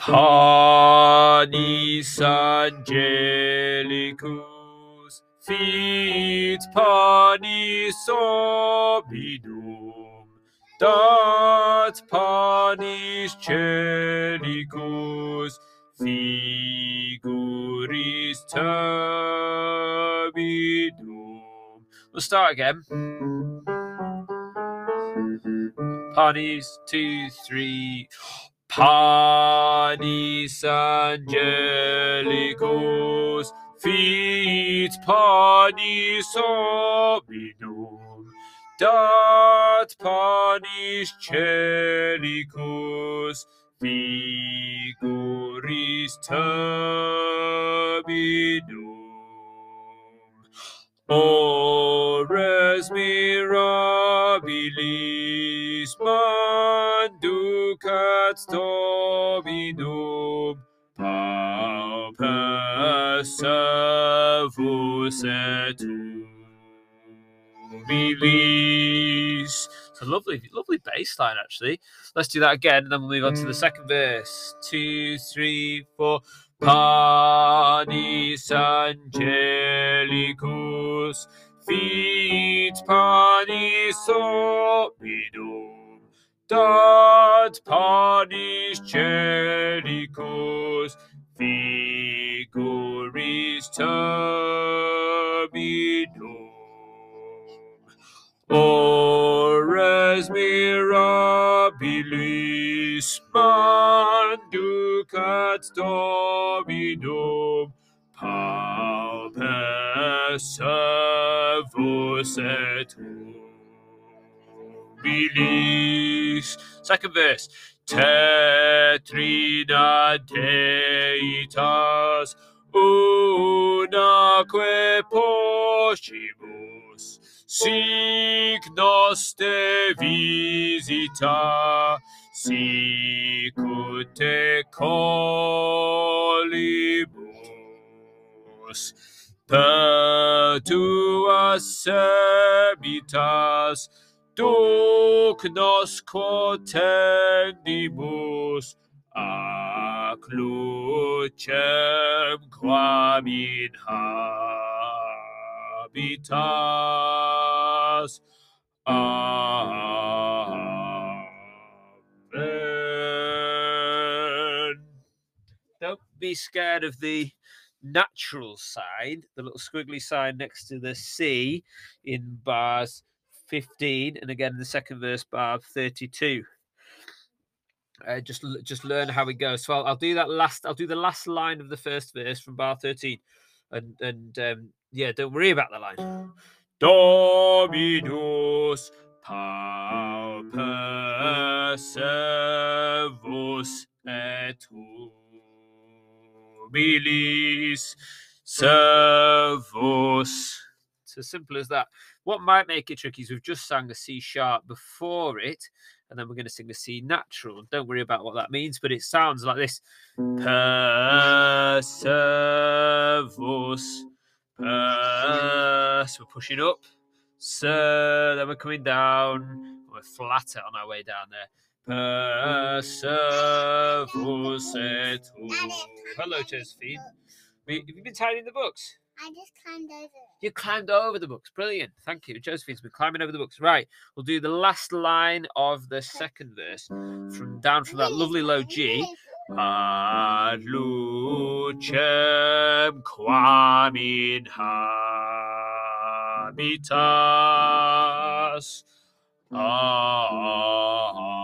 Panis angelicus fit panis obidum dat panis caelicus figuris turbidum. We'll start again. Panis, two, three. Panis angelicus fit panis obidum dat panis caelicus figuris turbidum ores mirabilis dominum pauper servus et humilis it's a lovely, lovely bass line, actually. Let's do that again, and then we'll move on to the second verse. Two, three, four. Panis angelicus fit panis obidum dat panis caelicus figuris turbidum ores mirabilis manducat dominum pauper servus et second verse. Tetrina deitas unaque poscimus sic noste visita sicut te colimus. Per tuas semitas duc nos ac lucem quam in habitas. Amen. Don't be scared of the natural sign, the little squiggly sign next to the C in bars 15, and again in the second verse, bar 32. Uh, just just learn how it goes. So I'll, I'll do that last. I'll do the last line of the first verse from bar 13, and and um, yeah, don't worry about the line. Dominus pauper servus et humilis servus. It's as simple as that. What might make it tricky is we've just sang a C sharp before it, and then we're going to sing a C natural. Don't worry about what that means, but it sounds like this. Per servus. Per. So we're pushing up. So then we're coming down. We're flatter on our way down there. Per servus et. Hello, Josephine. Have you been tidying the books? I just climbed over it. You climbed over the books. Brilliant. Thank you. Josephine's been climbing over the books. Right. We'll do the last line of the second verse from down from that lovely low G. Ad lucem quam in habitas. Amen.